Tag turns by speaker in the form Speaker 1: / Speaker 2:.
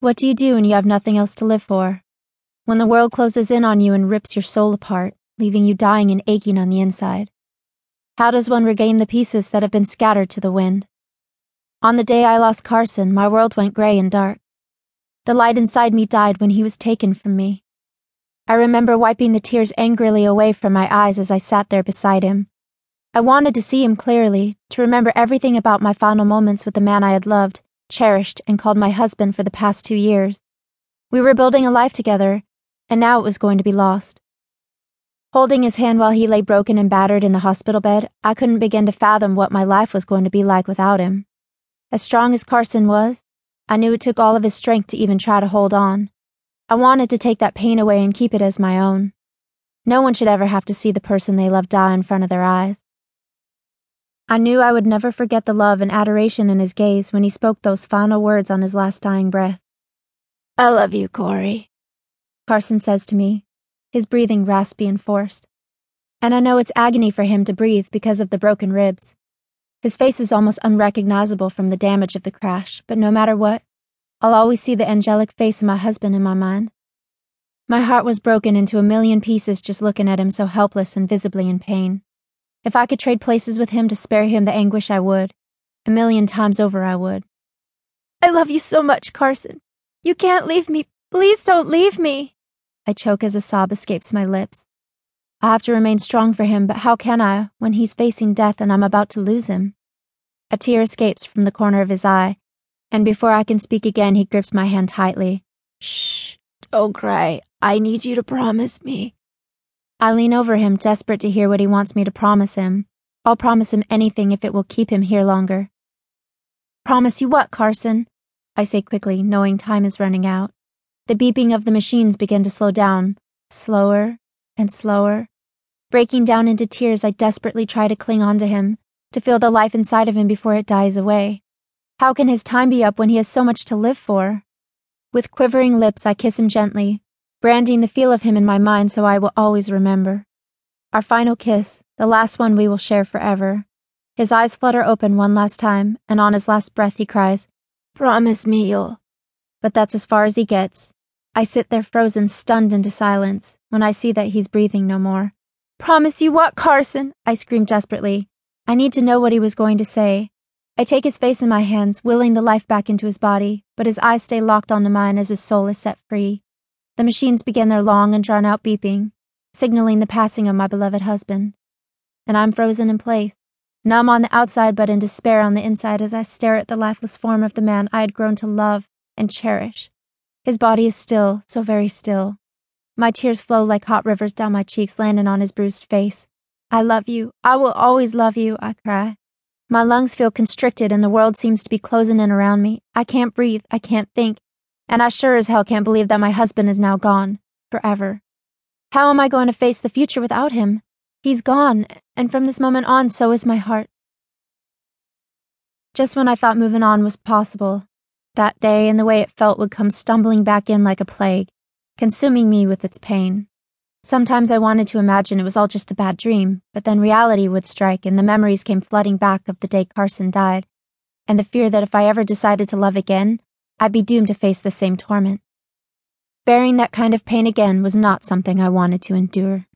Speaker 1: What do you do when you have nothing else to live for? When the world closes in on you and rips your soul apart, leaving you dying and aching on the inside? How does one regain the pieces that have been scattered to the wind? On the day I lost Carson, my world went gray and dark. The light inside me died when he was taken from me. I remember wiping the tears angrily away from my eyes as I sat there beside him. I wanted to see him clearly, to remember everything about my final moments with the man I had loved, cherished, and called my husband for the past two years. We were building a life together, and now it was going to be lost. Holding his hand while he lay broken and battered in the hospital bed, I couldn't begin to fathom what my life was going to be like without him. As strong as Carson was, I knew it took all of his strength to even try to hold on. I wanted to take that pain away and keep it as my own. No one should ever have to see the person they love die in front of their eyes. I knew I would never forget the love and adoration in his gaze when he spoke those final words on his last dying breath.
Speaker 2: I love you, Corey,
Speaker 1: Carson says to me, his breathing raspy and forced. And I know it's agony for him to breathe because of the broken ribs. His face is almost unrecognizable from the damage of the crash, but no matter what, I'll always see the angelic face of my husband in my mind. My heart was broken into a million pieces just looking at him so helpless and visibly in pain. If I could trade places with him to spare him the anguish, I would. A million times over, I would.
Speaker 2: I love you so much, Carson. You can't leave me. Please don't leave me.
Speaker 1: I choke as a sob escapes my lips. I have to remain strong for him, but how can I when he's facing death and I'm about to lose him? A tear escapes from the corner of his eye, and before I can speak again, he grips my hand tightly.
Speaker 2: Shh, don't cry. I need you to promise me.
Speaker 1: I lean over him, desperate to hear what he wants me to promise him. I'll promise him anything if it will keep him here longer. Promise you what, Carson? I say quickly, knowing time is running out. The beeping of the machines begin to slow down, slower and slower. Breaking down into tears, I desperately try to cling on to him, to feel the life inside of him before it dies away. How can his time be up when he has so much to live for? With quivering lips, I kiss him gently, branding the feel of him in my mind so I will always remember. Our final kiss, the last one we will share forever. His eyes flutter open one last time, and on his last breath he cries, Promise me you'll. But that's as far as he gets. I sit there frozen, stunned into silence, when I see that he's breathing no more. Promise you what, Carson? I scream desperately. I need to know what he was going to say. I take his face in my hands, willing the life back into his body, but his eyes stay locked onto mine as his soul is set free. The machines begin their long and drawn out beeping, signaling the passing of my beloved husband. And I'm frozen in place, numb on the outside but in despair on the inside as I stare at the lifeless form of the man I had grown to love and cherish. His body is still, so very still. My tears flow like hot rivers down my cheeks, landing on his bruised face. I love you. I will always love you, I cry. My lungs feel constricted and the world seems to be closing in around me. I can't breathe. I can't think. And I sure as hell can't believe that my husband is now gone. Forever. How am I going to face the future without him? He's gone, and from this moment on, so is my heart. Just when I thought moving on was possible, that day and the way it felt would come stumbling back in like a plague, consuming me with its pain. Sometimes I wanted to imagine it was all just a bad dream, but then reality would strike and the memories came flooding back of the day Carson died, and the fear that if I ever decided to love again, I'd be doomed to face the same torment. Bearing that kind of pain again was not something I wanted to endure.